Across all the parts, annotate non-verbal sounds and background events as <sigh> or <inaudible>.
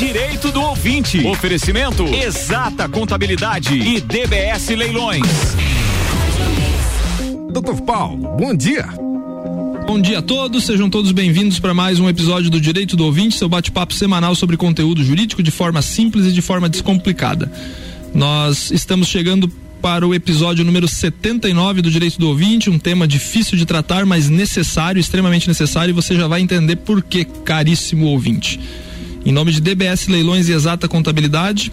Direito do Ouvinte. Oferecimento Exata Contabilidade e DBS Leilões. Doutor Paulo, bom dia. Bom dia a todos, sejam todos bem-vindos para mais um episódio do Direito do Ouvinte, seu bate-papo semanal sobre conteúdo jurídico de forma simples e de forma descomplicada. Nós estamos chegando para o episódio número 79 do Direito do Ouvinte, um tema difícil de tratar, mas necessário, extremamente necessário, e você já vai entender por que, caríssimo ouvinte. Em nome de DBS Leilões e Exata Contabilidade,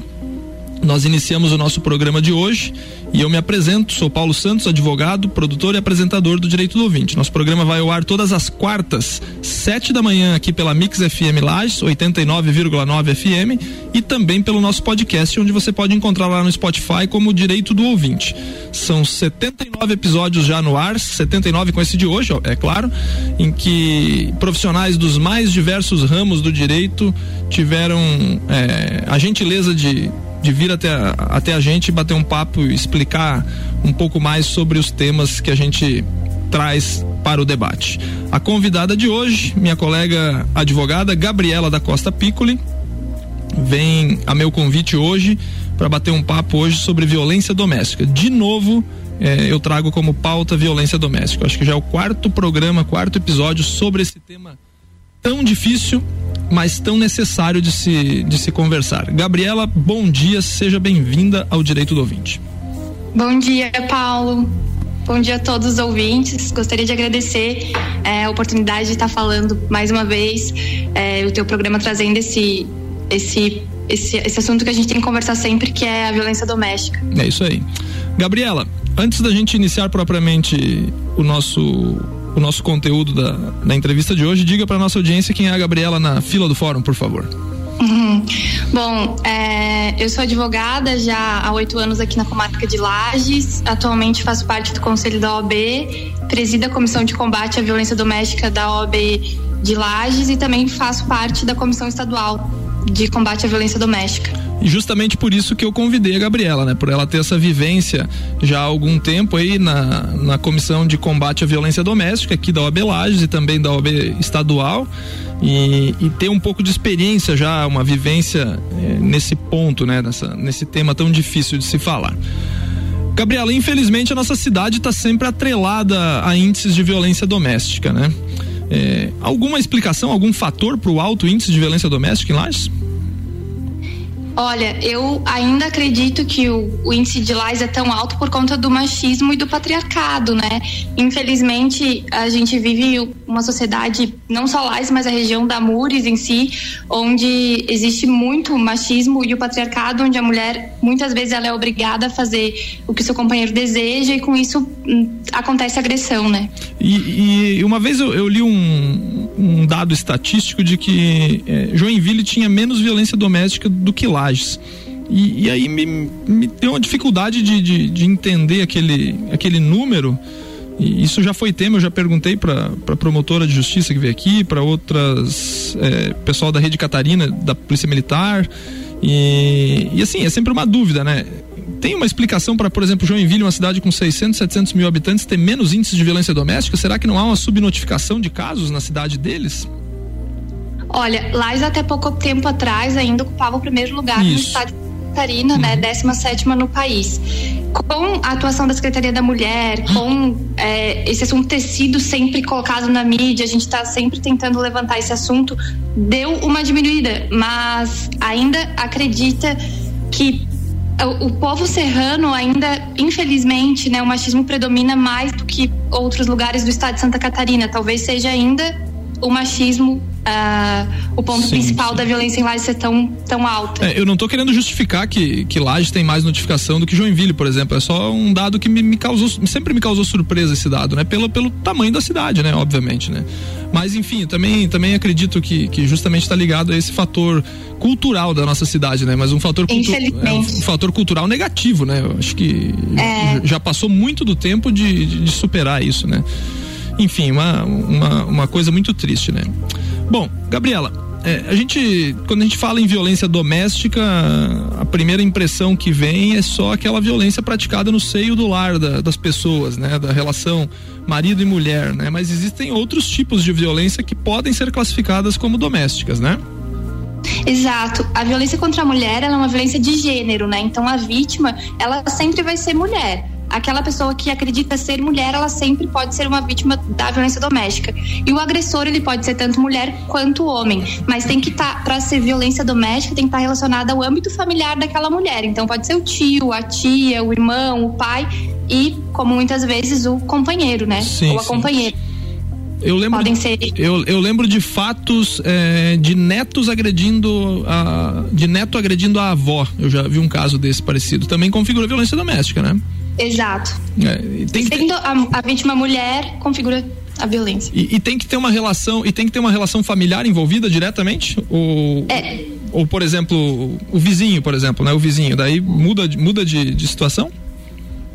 nós iniciamos o nosso programa de hoje e eu me apresento, sou Paulo Santos, advogado, produtor e apresentador do Direito do Ouvinte. Nosso programa vai ao ar todas as quartas, sete da manhã aqui pela Mix FM Lages, 89,9 FM e também pelo nosso podcast, onde você pode encontrar lá no Spotify como Direito do Ouvinte. São 79 episódios já no ar, 79 com esse de hoje, é claro, em que profissionais dos mais diversos ramos do direito tiveram é, a gentileza de de vir até, até a gente bater um papo explicar um pouco mais sobre os temas que a gente traz para o debate. A convidada de hoje, minha colega advogada Gabriela da Costa Piccoli, vem a meu convite hoje para bater um papo hoje sobre violência doméstica. De novo, eh, eu trago como pauta violência doméstica. Acho que já é o quarto programa, quarto episódio sobre esse tema tão difícil mas tão necessário de se, de se conversar. Gabriela, bom dia, seja bem-vinda ao Direito do Ouvinte. Bom dia, Paulo. Bom dia a todos os ouvintes. Gostaria de agradecer é, a oportunidade de estar falando mais uma vez é, o teu programa trazendo esse, esse, esse, esse assunto que a gente tem que conversar sempre, que é a violência doméstica. É isso aí. Gabriela, antes da gente iniciar propriamente o nosso o nosso conteúdo da, da entrevista de hoje, diga para nossa audiência quem é a Gabriela na fila do fórum, por favor. Uhum. Bom, é, eu sou advogada já há oito anos aqui na comarca de Lages. Atualmente faço parte do conselho da OAB, presido a comissão de combate à violência doméstica da OAB de Lages e também faço parte da comissão estadual de combate à violência doméstica. E justamente por isso que eu convidei a Gabriela, né? Por ela ter essa vivência já há algum tempo aí na, na comissão de combate à violência doméstica aqui da OAB Lages e também da OAB estadual. E, e, ter um pouco de experiência já, uma vivência é, nesse ponto, né? Nessa, nesse tema tão difícil de se falar. Gabriela, infelizmente a nossa cidade está sempre atrelada a índices de violência doméstica, né? É, alguma explicação, algum fator para o alto índice de violência doméstica em Lages? Olha, eu ainda acredito que o, o, índice de Lais é tão alto por conta do machismo e do patriarcado, né? Infelizmente, a gente vive uma sociedade, não só Lais, mas a região da Mures em si, onde existe muito machismo e o patriarcado, onde a mulher, muitas vezes, ela é obrigada a fazer o que seu companheiro deseja e com isso acontece agressão, né? E, e uma vez eu, eu li um, um, dado estatístico de que é, Joinville tinha menos violência doméstica do que Lages. E, e aí me, me deu uma dificuldade de, de, de, entender aquele, aquele número. E isso já foi tema, eu já perguntei para a promotora de justiça que veio aqui, para outras é, pessoal da Rede Catarina, da Polícia Militar. E, e assim, é sempre uma dúvida, né? Tem uma explicação para, por exemplo, Joinville, uma cidade com 600, 700 mil habitantes, ter menos índices de violência doméstica? Será que não há uma subnotificação de casos na cidade deles? Olha, Lages até pouco tempo atrás ainda ocupava o primeiro lugar Isso. no estado de Catarina, né? uhum. né? 17 no país. Com a atuação da Secretaria da Mulher, com é, esse assunto ter sido sempre colocado na mídia, a gente está sempre tentando levantar esse assunto, deu uma diminuída, mas ainda acredita que o, o povo serrano ainda, infelizmente, né, o machismo predomina mais do que outros lugares do estado de Santa Catarina. Talvez seja ainda o machismo uh, o ponto sim, principal sim. da violência em Lages ser tão, tão alta. É, eu não estou querendo justificar que, que Lages tem mais notificação do que Joinville, por exemplo. É só um dado que me, me causou, sempre me causou surpresa esse dado, né? Pelo, pelo tamanho da cidade, né? Obviamente, né? Mas enfim, também, também acredito que, que justamente está ligado a esse fator cultural da nossa cidade, né? Mas um fator, cultu é um, fator cultural negativo, né? Eu acho que é. já passou muito do tempo de, de, de superar isso, né? Enfim, uma, uma, uma coisa muito triste, né? Bom, Gabriela, é, a gente, quando a gente fala em violência doméstica, a primeira impressão que vem é só aquela violência praticada no seio do lar da, das pessoas, né? Da relação marido e mulher, né? Mas existem outros tipos de violência que podem ser classificadas como domésticas, né? Exato. A violência contra a mulher é uma violência de gênero, né? Então a vítima, ela sempre vai ser mulher aquela pessoa que acredita ser mulher, ela sempre pode ser uma vítima da violência doméstica. E o agressor, ele pode ser tanto mulher quanto homem, mas tem que estar, tá, para ser violência doméstica, tem que estar tá relacionada ao âmbito familiar daquela mulher. Então pode ser o tio, a tia, o irmão, o pai e, como muitas vezes, o companheiro, né? Sim, Ou a sim. companheira. Eu lembro, Podem ser... eu, eu lembro de fatos é, de netos agredindo a, de neto agredindo a avó. Eu já vi um caso desse parecido. Também configura violência doméstica, né? Exato. É, tem que... Sendo a, a vítima mulher, configura a violência. E, e, tem que ter uma relação e tem que ter uma relação familiar envolvida diretamente ou é. ou por exemplo o vizinho por exemplo né o vizinho daí muda muda de, de situação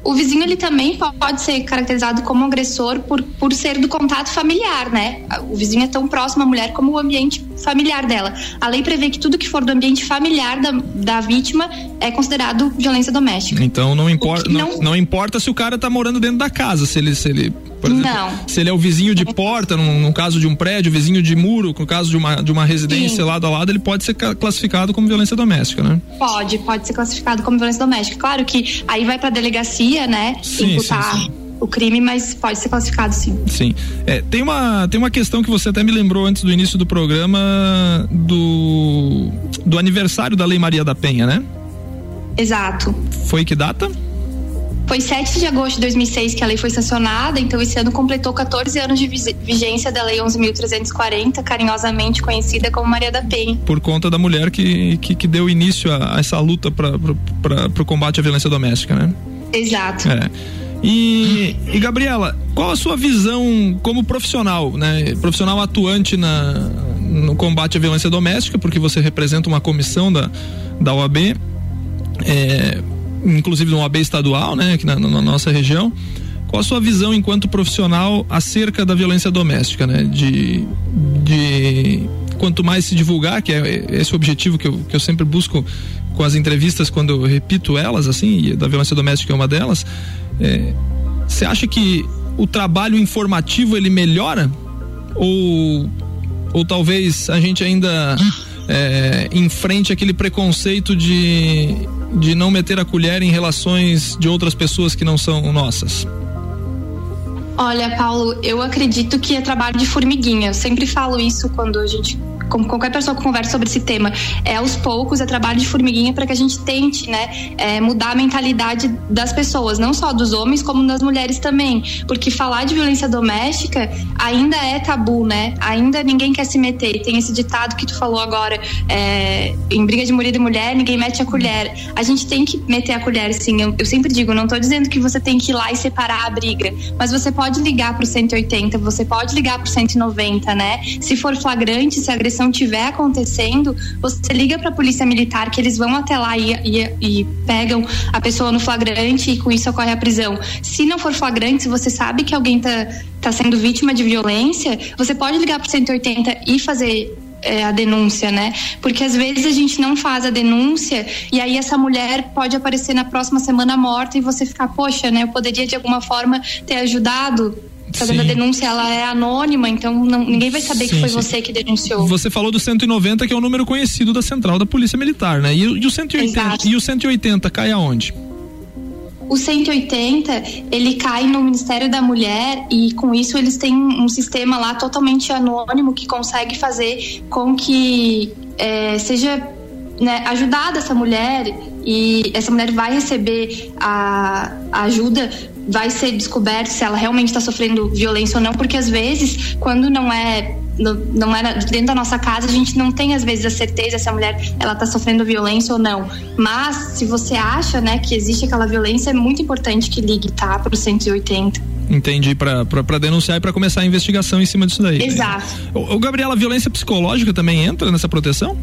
o vizinho ele também pode ser caracterizado como agressor por, por ser do contato familiar, né? O vizinho é tão próximo à mulher como o ambiente familiar dela. A lei prevê que tudo que for do ambiente familiar da, da vítima é considerado violência doméstica. Então não importa, não, não, não, importa se o cara tá morando dentro da casa, se ele, se ele por exemplo, não. se ele é o vizinho de porta, no, no, caso de um prédio, vizinho de muro, no caso de uma, de uma residência Sim. lado a lado, ele pode ser classificado como violência doméstica, né? Pode, pode ser classificado como violência doméstica. Claro que aí vai pra delegacia, né? Sim, imputar. Sim, sim o crime, mas pode ser classificado sim. Sim. É, tem, uma, tem uma questão que você até me lembrou antes do início do programa do, do aniversário da Lei Maria da Penha, né? Exato. Foi que data? Foi 7 de agosto de 2006 que a lei foi sancionada, então esse ano completou 14 anos de vigência da Lei 11.340, carinhosamente conhecida como Maria da Penha. Por conta da mulher que, que, que deu início a, a essa luta para o combate à violência doméstica, né? Exato. É. E, e, Gabriela, qual a sua visão como profissional, né? Profissional atuante na, no combate à violência doméstica, porque você representa uma comissão da, da OAB. É, inclusive no OAB estadual, né, aqui na, na, nossa região. Qual a sua visão enquanto profissional acerca da violência doméstica, né? De, de quanto mais se divulgar, que é esse o objetivo que eu, que eu sempre busco com as entrevistas quando eu repito elas, assim, e da violência doméstica é uma delas. É, você é, acha que o trabalho informativo ele melhora ou ou talvez a gente ainda é, enfrente aquele preconceito de de não meter a colher em relações de outras pessoas que não são nossas? Olha, Paulo, eu acredito que é trabalho de formiguinha. Eu sempre falo isso quando a gente com qualquer pessoa que conversa sobre esse tema, é aos poucos, é trabalho de formiguinha para que a gente tente, né, é, mudar a mentalidade das pessoas, não só dos homens, como das mulheres também. Porque falar de violência doméstica ainda é tabu, né? Ainda ninguém quer se meter. Tem esse ditado que tu falou agora, é, em briga de marido e mulher, ninguém mete a colher. A gente tem que meter a colher, sim. Eu, eu sempre digo, não estou dizendo que você tem que ir lá e separar a briga, mas você pode ligar pro 180, você pode ligar pro 190, né? Se for flagrante, se a agressão agressão tiver acontecendo, você liga para a polícia militar que eles vão até lá e, e, e, pegam a pessoa no flagrante e com isso ocorre a prisão. Se não for flagrante, se você sabe que alguém está tá sendo vítima de violência, você pode ligar para 180 e fazer é, a denúncia, né? Porque às vezes a gente não faz a denúncia e aí essa mulher pode aparecer na próxima semana morta e você ficar, poxa, né? Eu poderia de alguma forma ter ajudado fazendo sim. a denúncia, ela é anônima, então não, ninguém vai saber sim, que foi sim. você que denunciou. Você falou do 190, que é o número conhecido da central da Polícia Militar, né? E, e o 180, e o 180 cai aonde? O 180, ele cai no Ministério da Mulher e com isso eles têm um sistema lá totalmente anônimo que consegue fazer com que é, seja né, ajudada essa mulher e essa mulher vai receber a, a ajuda vai ser descoberto se ela realmente está sofrendo violência ou não, porque às vezes, quando não é não é dentro da nossa casa, a gente não tem às vezes a certeza se a mulher ela está sofrendo violência ou não. Mas se você acha, né, que existe aquela violência, é muito importante que ligue, tá, para o 180. Entendi, para denunciar e para começar a investigação em cima disso daí. Exato. O, o Gabriela, a violência psicológica também entra nessa proteção?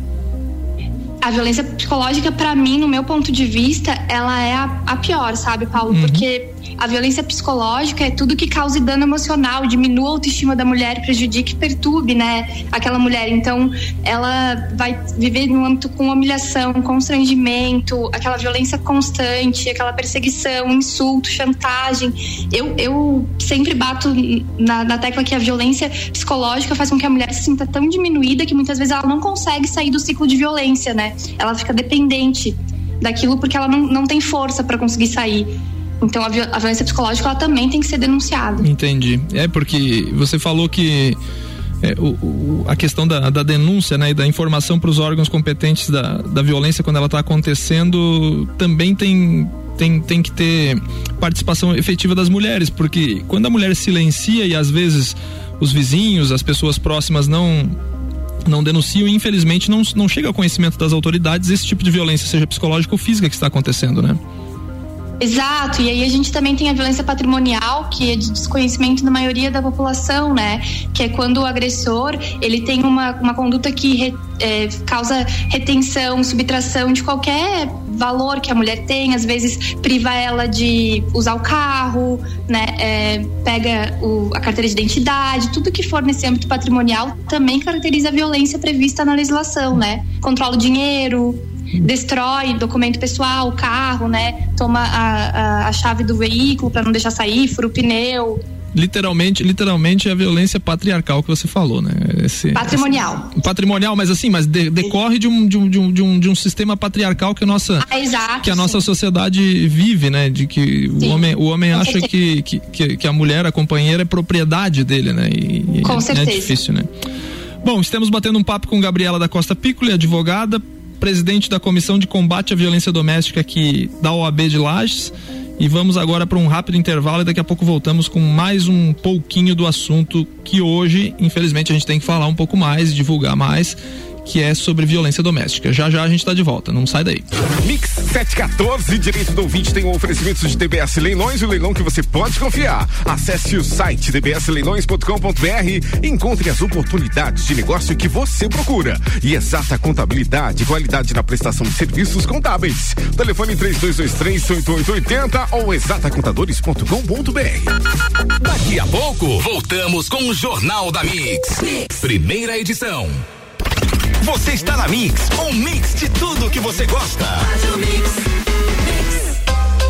A violência psicológica, para mim, no meu ponto de vista, ela é a, a pior, sabe, Paulo? Uhum. Porque a violência psicológica é tudo que cause dano emocional, diminua a autoestima da mulher, prejudique e perturbe, né, aquela mulher. Então, ela vai viver no âmbito com humilhação, constrangimento, aquela violência constante, aquela perseguição, insulto, chantagem. Eu, eu sempre bato na, na tecla que a violência psicológica faz com que a mulher se sinta tão diminuída que muitas vezes ela não consegue sair do ciclo de violência, né? Ela fica dependente daquilo porque ela não, não tem força para conseguir sair. Então a, violência psicológica ela também tem que ser denunciada. Entendi. É porque você falou que é, o, o, a questão da, da, denúncia né, e da informação para os órgãos competentes da, da violência quando ela está acontecendo também tem, tem, tem que ter participação efetiva das mulheres, porque quando a mulher silencia e às vezes os vizinhos, as pessoas próximas não não denunciam infelizmente não, não chega ao conhecimento das autoridades esse tipo de violência, seja psicológica ou física que está acontecendo, né? Exato, e aí a gente também tem a violência patrimonial, que é de desconhecimento da maioria da população, né? Que é quando o agressor ele tem uma, uma conduta que re, é, causa retenção, subtração de qualquer valor que a mulher tem, às vezes priva ela de usar o carro, né? É, pega o, a carteira de identidade, tudo que for nesse âmbito patrimonial também caracteriza a violência prevista na legislação, né? Controla o dinheiro, destrói documento pessoal, carro, né? Toma a, a, a chave do veículo para não deixar sair, fura o pneu. Literalmente, literalmente é a violência patriarcal que você falou, né? Esse, patrimonial. Patrimonial, mas assim, mas de, decorre de um, de, um, de, um, de, um, de um sistema patriarcal que a nossa, ah, exato, que a nossa sociedade vive, né? De que sim. o homem, o homem acha que, que, que, a mulher, a companheira, é propriedade dele, né? E, Com é, certeza. É difícil, né? Bom, estamos batendo um papo com Gabriela da Costa Piccoli, advogada, presidente da Comissão de Combate à Violência Doméstica aqui da OAB de Lages. E vamos agora para um rápido intervalo e daqui a pouco voltamos com mais um pouquinho do assunto que hoje, infelizmente, a gente tem que falar um pouco mais, divulgar mais que é sobre violência doméstica. Já já a gente está de volta, não sai daí. Mix 714, direito do ouvinte tem um oferecimento de DBS Leilões, o leilão que você pode confiar. Acesse o site dbsleilões.com.br e encontre as oportunidades de negócio que você procura. E exata contabilidade, qualidade na prestação de serviços contábeis. Telefone 3223-8880 ou exatacontadores.com.br. Daqui a pouco, voltamos com o Jornal da mix. mix. Primeira edição. Você está na Mix, um mix de tudo que você gosta.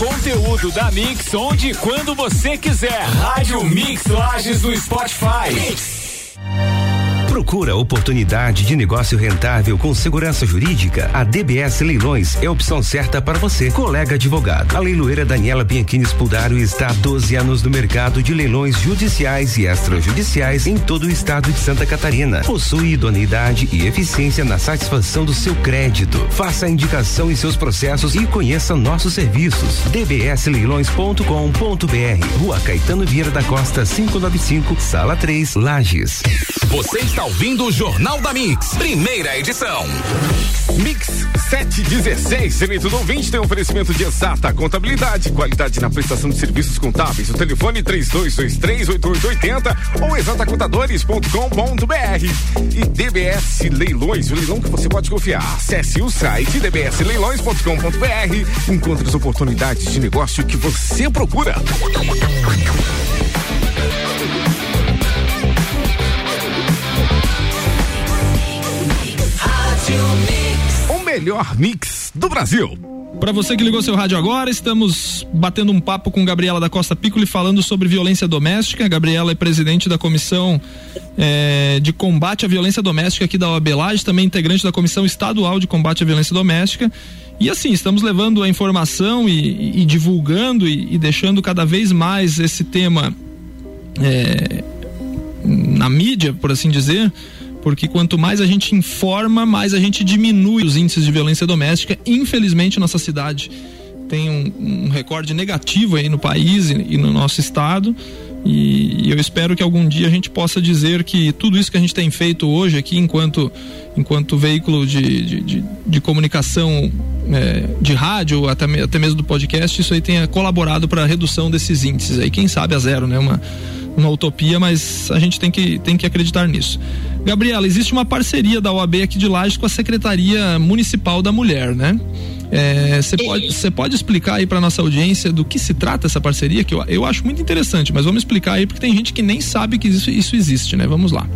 Conteúdo da Mix onde e quando você quiser. Rádio Mix Lages no Spotify. Mix. Procura oportunidade de negócio rentável com segurança jurídica? A DBS Leilões é a opção certa para você, colega advogado. A leiloeira Daniela Bianchini Spudário está há 12 anos no mercado de leilões judiciais e extrajudiciais em todo o estado de Santa Catarina. Possui idoneidade e eficiência na satisfação do seu crédito. Faça a indicação em seus processos e conheça nossos serviços. dbsleilões.com.br Rua Caetano Vieira da Costa 595, Sala 3, Lages. Você está ouvindo o Jornal da Mix, primeira edição. Mix 716, Seneto do ouvinte tem oferecimento de exata contabilidade, qualidade na prestação de serviços contábeis. O telefone 32238880 ou exatacontadores.com.br. E DBS Leilões, o leilão que você pode confiar. Acesse o site dbsleilões.com.br. Encontre as oportunidades de negócio que você procura. Melhor mix do Brasil. Para você que ligou seu rádio agora, estamos batendo um papo com Gabriela da Costa Piccoli falando sobre violência doméstica. Gabriela é presidente da comissão é, de combate à violência doméstica aqui da OAB Lages, também integrante da comissão estadual de combate à violência doméstica. E assim, estamos levando a informação e, e, e divulgando e, e, deixando cada vez mais esse tema é, na mídia, por assim dizer porque quanto mais a gente informa, mais a gente diminui os índices de violência doméstica. Infelizmente, nossa cidade tem um, um recorde negativo aí no país e, e no nosso estado. E, e, eu espero que algum dia a gente possa dizer que tudo isso que a gente tem feito hoje aqui, enquanto, enquanto veículo de, de, de, de comunicação é, de rádio, até, até mesmo do podcast, isso aí tenha colaborado para a redução desses índices aí, quem sabe a zero, né? Uma, uma utopia, mas a gente tem que, tem que acreditar nisso. Gabriela, existe uma parceria da OAB aqui de Lages com a Secretaria Municipal da Mulher, né? Você é, pode, pode explicar aí para nossa audiência do que se trata essa parceria? Que eu, eu acho muito interessante, mas vamos explicar aí porque tem gente que nem sabe que isso, isso existe, né? Vamos lá.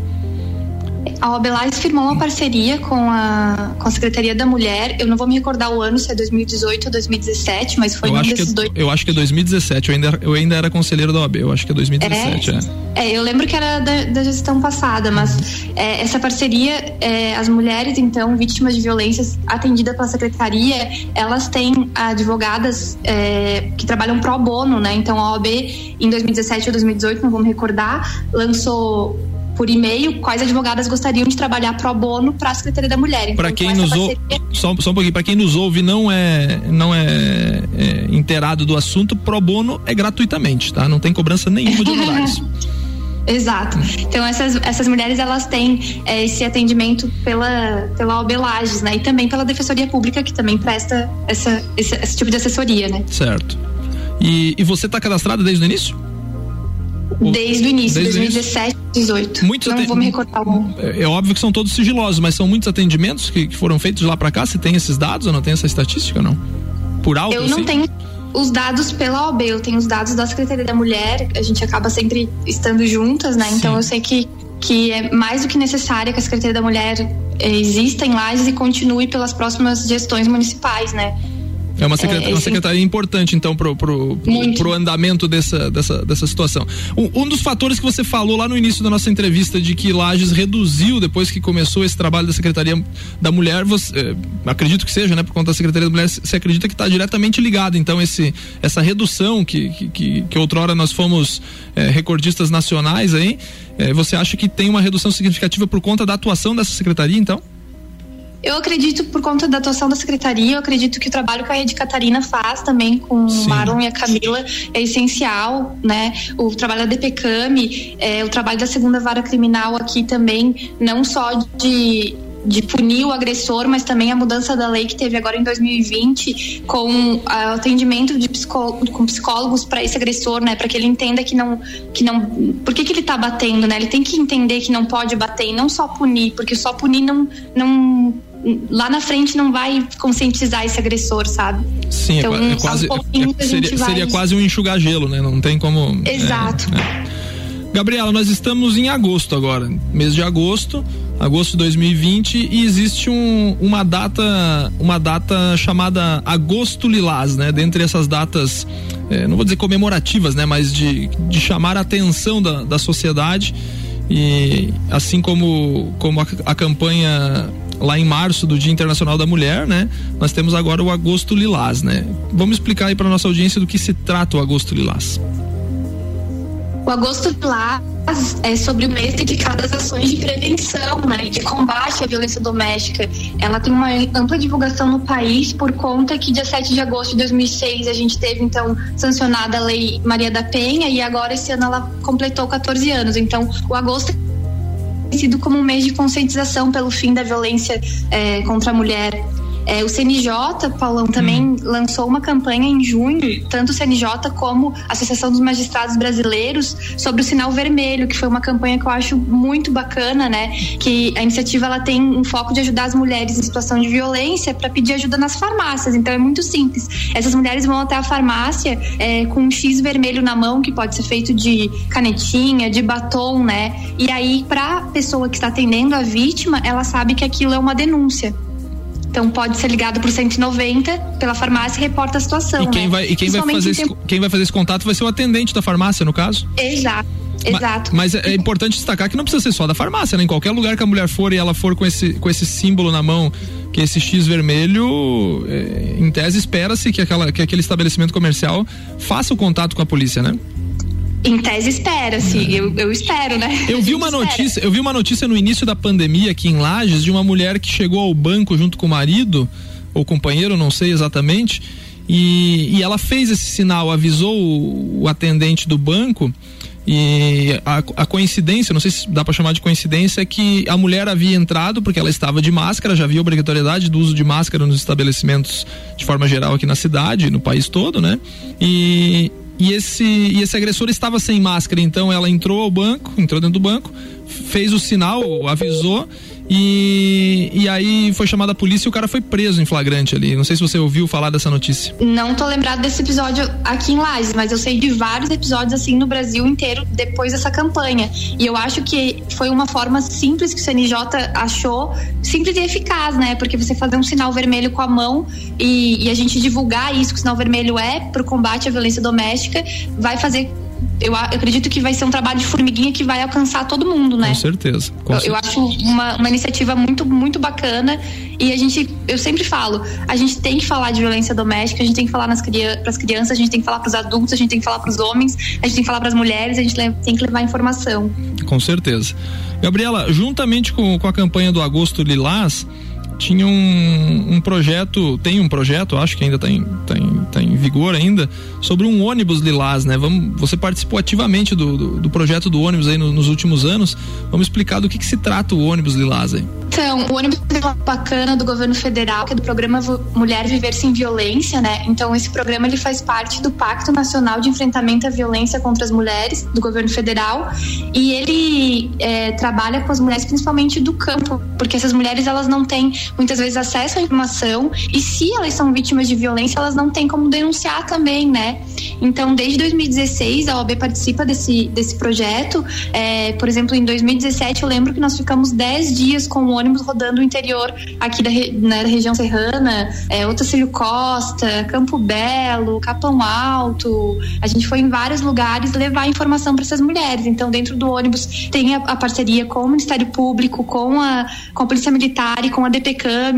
A Obelais firmou uma parceria com a, com a Secretaria da Mulher. Eu não vou me recordar o ano, se é 2018 ou 2017, mas foi eu um desses é, dois. Eu acho que é 2017. Eu ainda, eu ainda era conselheiro da OAB. Eu acho que é 2017. É, é. é eu lembro que era da, da gestão passada, mas é, essa parceria, é, as mulheres, então, vítimas de violências atendidas pela Secretaria, elas têm advogadas é, que trabalham pro bono, né? Então, a OAB, em 2017 ou 2018, não vou me recordar, lançou por e-mail quais advogadas gostariam de trabalhar pro bono para a Secretaria da Mulher. Então, para quem nos ouve, só, só um pouquinho, para quem nos ouve não é não é, é, inteirado do assunto, pro bono é gratuitamente, tá? Não tem cobrança nenhuma de honorários. <laughs> Exato. Então essas, essas mulheres elas têm é, esse atendimento pela pela OAB Lages, né? E também pela Defensoria Pública que também presta essa, esse, esse tipo de assessoria, né? Certo. E, e você está cadastrada desde o início? Desde o início, Desde 2017, 2018. Muitos Não vou me recordar o é, é óbvio que são todos sigilosos, mas são muitos atendimentos que, que foram feitos de lá para cá. Você tem esses dados ou não tem essa estatística, não? Por alto? Eu não assim? tenho os dados pela OB, eu tenho os dados da Secretaria da Mulher, a gente acaba sempre estando juntas, né? Sim. Então eu sei que, que é mais do que necessário que a Secretaria da Mulher eh, exista em Lages e continue pelas próximas gestões municipais, né? É uma secretaria, é, uma secretaria importante, então, pro, pro, pro, pro, andamento dessa, dessa, dessa situação. Um, um, dos fatores que você falou lá no início da nossa entrevista de que Lages reduziu depois que começou esse trabalho da Secretaria da Mulher, você, é, acredito que seja, né? Por conta da Secretaria da Mulher, você acredita que está diretamente ligado, então, esse, essa redução que, que, que, que outrora nós fomos é, recordistas nacionais aí, é, você acha que tem uma redução significativa por conta da atuação dessa secretaria, então? Eu acredito, por conta da atuação da secretaria, eu acredito que o trabalho que a Rede Catarina faz também com Sim. o Marlon e a Camila é essencial, né? O trabalho da DPCAM, é, o trabalho da segunda vara criminal aqui também, não só de de punir o agressor, mas também a mudança da lei que teve agora em 2020 com o atendimento de psicó com psicólogos para esse agressor, né, para que ele entenda que não que não por que, que ele está batendo, né? Ele tem que entender que não pode bater e não só punir, porque só punir não não lá na frente não vai conscientizar esse agressor, sabe? Sim, é então, é, é quase é, seria, vai... seria, quase um enxugar gelo, né? Não tem como. É, Exato. É, Gabriela, nós estamos em agosto agora, mês de agosto, agosto de 2020, e existe um, uma data, uma data chamada Agosto Lilás, né? Dentre essas datas, é, não vou dizer comemorativas, né? Mas de, de chamar a atenção da, da sociedade e assim como como a, a campanha lá em março do Dia Internacional da Mulher, né? Nós temos agora o Agosto Lilás, né? Vamos explicar aí para nossa audiência do que se trata o Agosto Lilás. O Agosto Lilás é sobre o mês dedicado às ações de prevenção, né, de combate à violência doméstica. Ela tem uma ampla divulgação no país por conta que dia 7 de agosto de 2006 a gente teve então sancionada a Lei Maria da Penha e agora esse ano ela completou 14 anos. Então, o agosto sido como um mês de conscientização pelo fim da violência é, contra a mulher é, o CNJ, Paulão, também hum. lançou uma campanha em junho, tanto o CNJ como a Associação dos Magistrados Brasileiros, sobre o sinal vermelho, que foi uma campanha que eu acho muito bacana, né? Que a iniciativa ela tem um foco de ajudar as mulheres em situação de violência para pedir ajuda nas farmácias. Então é muito simples. Essas mulheres vão até a farmácia é, com um X vermelho na mão, que pode ser feito de canetinha, de batom, né? E aí, para a pessoa que está atendendo a vítima, ela sabe que aquilo é uma denúncia. Então pode ser ligado por 190 pela farmácia e reporta a situação. E quem, né? vai, e quem, vai fazer esse, quem vai fazer esse contato vai ser o atendente da farmácia, no caso? Exato. Exato. Mas, mas é, importante destacar que não precisa ser só da farmácia, né? Em qualquer lugar que a mulher for e ela for com esse, com esse símbolo na mão, que é esse X vermelho, é, em tese espera-se que, aquela, que aquele estabelecimento comercial faça o contato com a polícia, né? Em tese espera-se, é. eu, eu espero, né? Eu vi <laughs> uma notícia, eu vi uma notícia no início da pandemia aqui em Lages de uma mulher que chegou ao banco junto com o marido ou companheiro, não sei exatamente, E, e ela fez esse sinal, avisou o, o atendente do banco e a, a, coincidência, não sei se dá para chamar de coincidência, é que a mulher havia entrado porque ela estava de máscara, já havia obrigatoriedade do uso de máscara nos estabelecimentos de forma geral aqui na cidade, no país todo, né? E, e esse, e esse agressor estava sem máscara, então ela entrou ao banco, entrou dentro do banco, fez o sinal, avisou e, e aí foi chamada a polícia e o cara foi preso em flagrante ali. Não sei se você ouviu falar dessa notícia. Não tô lembrado desse episódio aqui em Lages, mas eu sei de vários episódios assim no Brasil inteiro depois dessa campanha. E eu acho que foi uma forma simples que o CNJ achou, simples e eficaz, né? Porque você fazer um sinal vermelho com a mão e, e a gente divulgar isso que o sinal vermelho é pro combate à violência doméstica vai fazer eu, acredito que vai ser um trabalho de formiguinha que vai alcançar todo mundo, né? Com certeza. Com eu, certeza. eu, acho uma, uma iniciativa muito, muito bacana e a gente, eu sempre falo, a gente tem que falar de violência doméstica, a gente tem que falar para as crianças, a gente tem que falar para os adultos, a gente tem que falar para os homens, a gente tem que falar para as mulheres, a gente tem que levar informação. Com certeza. Gabriela, juntamente com, com a campanha do Agosto Lilás, tinha um, um, projeto, tem um projeto, acho que ainda está em, tá em, tá em vigor ainda, sobre um ônibus lilás, né? Vamos, você participou ativamente do, do, do projeto do ônibus aí no, nos últimos anos. Vamos explicar do que, que se trata o ônibus lilás aí. Então, o ônibus bacana do governo federal, que é do programa Mulher Viver Sem Violência, né? Então, esse programa ele faz parte do Pacto Nacional de Enfrentamento à Violência contra as Mulheres do governo federal e ele é, trabalha com as mulheres principalmente do campo, porque essas mulheres elas não têm muitas vezes acesso à informação e se elas são vítimas de violência, elas não têm como denunciar também, né? Então, desde 2016, a OAB participa desse, desse projeto. É, por exemplo, em 2017, eu lembro que nós ficamos 10 dias com o ônibus rodando o interior aqui da, né, da região serrana, é, Otacílio Costa, Campo Belo, Capão Alto. A gente foi em vários lugares levar informação para essas mulheres. Então, dentro do ônibus tem a, a, parceria com o Ministério Público, com a, com a Polícia Militar e com a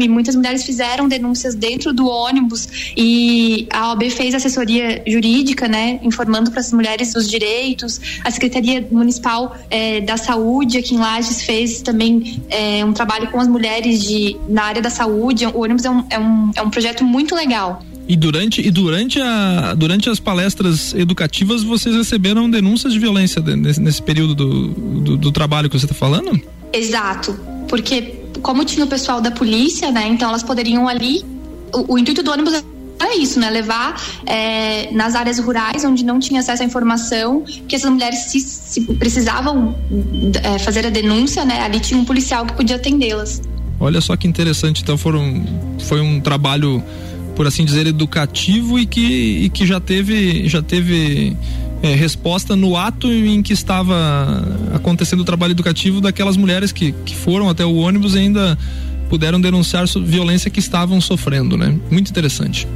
Muitas mulheres fizeram denúncias dentro do ônibus e a OAB fez assessoria jurídica, né, informando para as mulheres os direitos. A Secretaria Municipal é, da Saúde aqui em Lages fez também é, um trabalho com as mulheres de, na área da saúde. O ônibus é um, é um, é um projeto muito legal. E durante, e durante, a, durante as palestras educativas, vocês receberam denúncias de violência nesse, nesse período do, do, do trabalho que você está falando? Exato. Porque, como tinha o pessoal da polícia, né? Então elas poderiam ali. O, o intuito do ônibus é isso, né? Levar é, nas áreas rurais onde não tinha acesso à informação, que essas mulheres se, se precisavam é, fazer a denúncia, né? Ali tinha um policial que podia atendê-las. Olha só que interessante, então foram, foi um trabalho, por assim dizer, educativo e que, e que já teve, já teve é, resposta no ato em que estava acontecendo o trabalho educativo daquelas mulheres que, que foram até o ônibus e ainda puderam denunciar violência que estavam sofrendo, né? Muito interessante.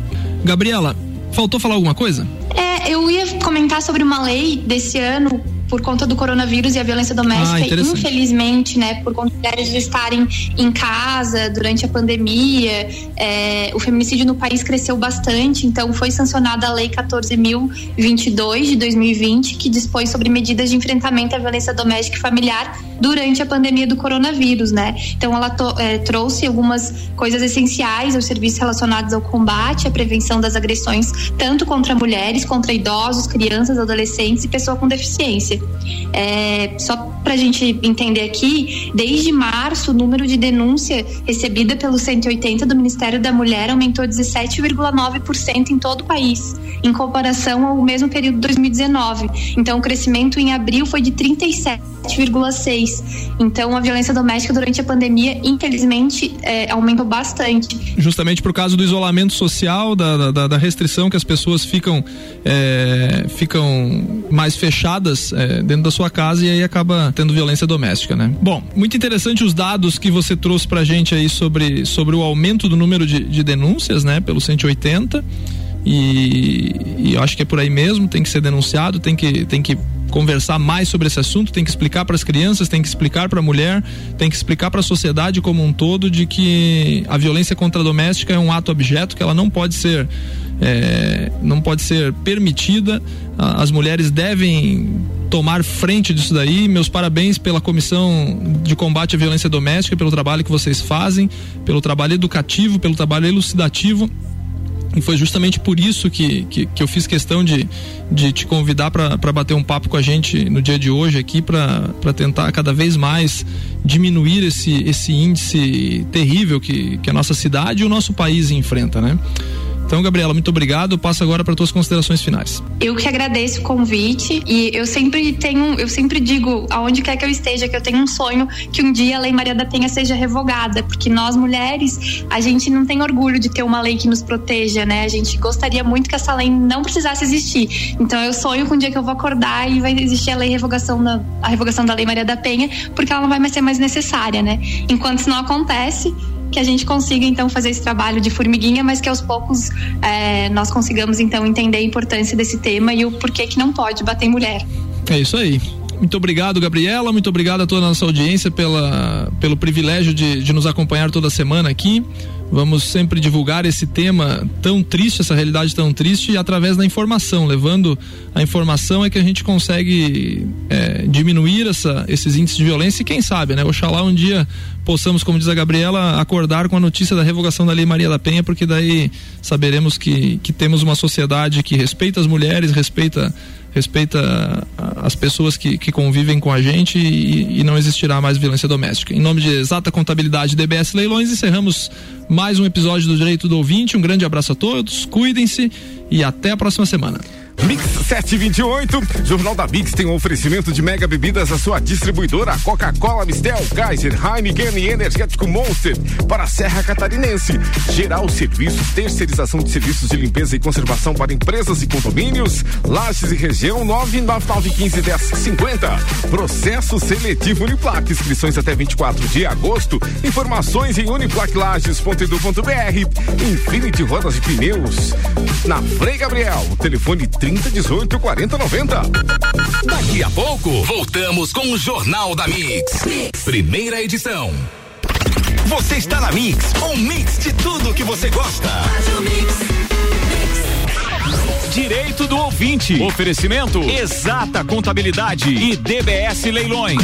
Gabriela, faltou falar alguma coisa? É, eu ia comentar sobre uma lei desse ano por conta do coronavírus e a violência doméstica, ah, infelizmente, né, por conta mulheres estarem em casa durante a pandemia, é, o feminicídio no país cresceu bastante, então foi sancionada a Lei 14.022 de 2020, que dispôs sobre medidas de enfrentamento à violência doméstica e familiar durante a pandemia do coronavírus, né? Então ela é, trouxe algumas coisas essenciais aos serviços relacionados ao combate, à prevenção das agressões, tanto contra mulheres, contra idosos, crianças, adolescentes e pessoas com deficiência. É, só para a gente entender aqui, desde março, o número de denúncia recebida pelo 180 do Ministério da Mulher aumentou 17,9% em todo o país, em comparação ao mesmo período de 2019. Então, o crescimento em abril foi de 37,6%. Então, a violência doméstica durante a pandemia, infelizmente, é, aumentou bastante. Justamente por causa do isolamento social, da, da, da restrição que as pessoas ficam, é, ficam mais fechadas é, dentro da sua casa e aí acaba tendo violência doméstica, né? Bom, muito interessante os dados que você trouxe pra gente aí sobre, sobre o aumento do número de, de denúncias, né, pelo 180. E, e acho que é por aí mesmo, tem que ser denunciado, tem que, tem que conversar mais sobre esse assunto, tem que explicar para as crianças, tem que explicar para a mulher, tem que explicar para a sociedade como um todo de que a violência contra a doméstica é um ato objeto, que ela não pode ser é, não pode ser permitida. As mulheres devem tomar frente disso daí. Meus parabéns pela comissão de combate à violência doméstica, pelo trabalho que vocês fazem, pelo trabalho educativo, pelo trabalho elucidativo E foi justamente por isso que, que, que eu fiz questão de, de te convidar para bater um papo com a gente no dia de hoje aqui, para tentar cada vez mais diminuir esse, esse índice terrível que, que a nossa cidade e o nosso país enfrenta, né? Então, Gabriela, muito obrigado. Passo agora para tuas considerações finais. Eu que agradeço o convite e eu sempre tenho, eu sempre digo, aonde quer que eu esteja, que eu tenho um sonho que um dia a Lei Maria da Penha seja revogada, porque nós mulheres, a gente não tem orgulho de ter uma lei que nos proteja, né? A gente gostaria muito que essa lei não precisasse existir. Então, eu sonho com um dia que eu vou acordar e vai existir a lei revogação da a revogação da Lei Maria da Penha, porque ela não vai mais ser mais necessária, né? Enquanto isso não acontece, que a gente consiga então fazer esse trabalho de formiguinha, mas que aos poucos é, nós consigamos então entender a importância desse tema e o porquê que não pode bater mulher. É isso aí. Muito obrigado, Gabriela. Muito obrigado a toda a nossa audiência pela, pelo privilégio de, de nos acompanhar toda semana aqui. Vamos sempre divulgar esse tema tão triste, essa realidade tão triste, através da informação. Levando a informação é que a gente consegue é, diminuir essa, esses índices de violência e quem sabe, né? Oxalá um dia possamos, como diz a Gabriela, acordar com a notícia da revogação da Lei Maria da Penha, porque daí saberemos que, que temos uma sociedade que respeita as mulheres, respeita respeita as pessoas que, que convivem com a gente e, e, não existirá mais violência doméstica. Em nome de Exata Contabilidade DBS Leilões, encerramos mais um episódio do Direito do Ouvinte. Um grande abraço a todos, cuidem-se e até a próxima semana. Mix 728, Jornal da Mix tem um oferecimento de mega bebidas à sua distribuidora Coca-Cola, Mistel, Kaiser, Heineken e Energético Monster para a Serra Catarinense. Geral Serviços, terceirização de serviços de limpeza e conservação para empresas e condomínios. Lages e região 999151050. Processo seletivo Uniplac, inscrições até 24 de agosto. Informações em uniplaclages.edu.br. Infinity Rodas de Pneus. Na Frei Gabriel, telefone 30 30 18 40 90. Daqui a pouco, voltamos com o Jornal da mix. Primeira edição. Você está na Mix, um mix de tudo que você gosta. Direito do ouvinte. Oferecimento Exata Contabilidade e DBS Leilões.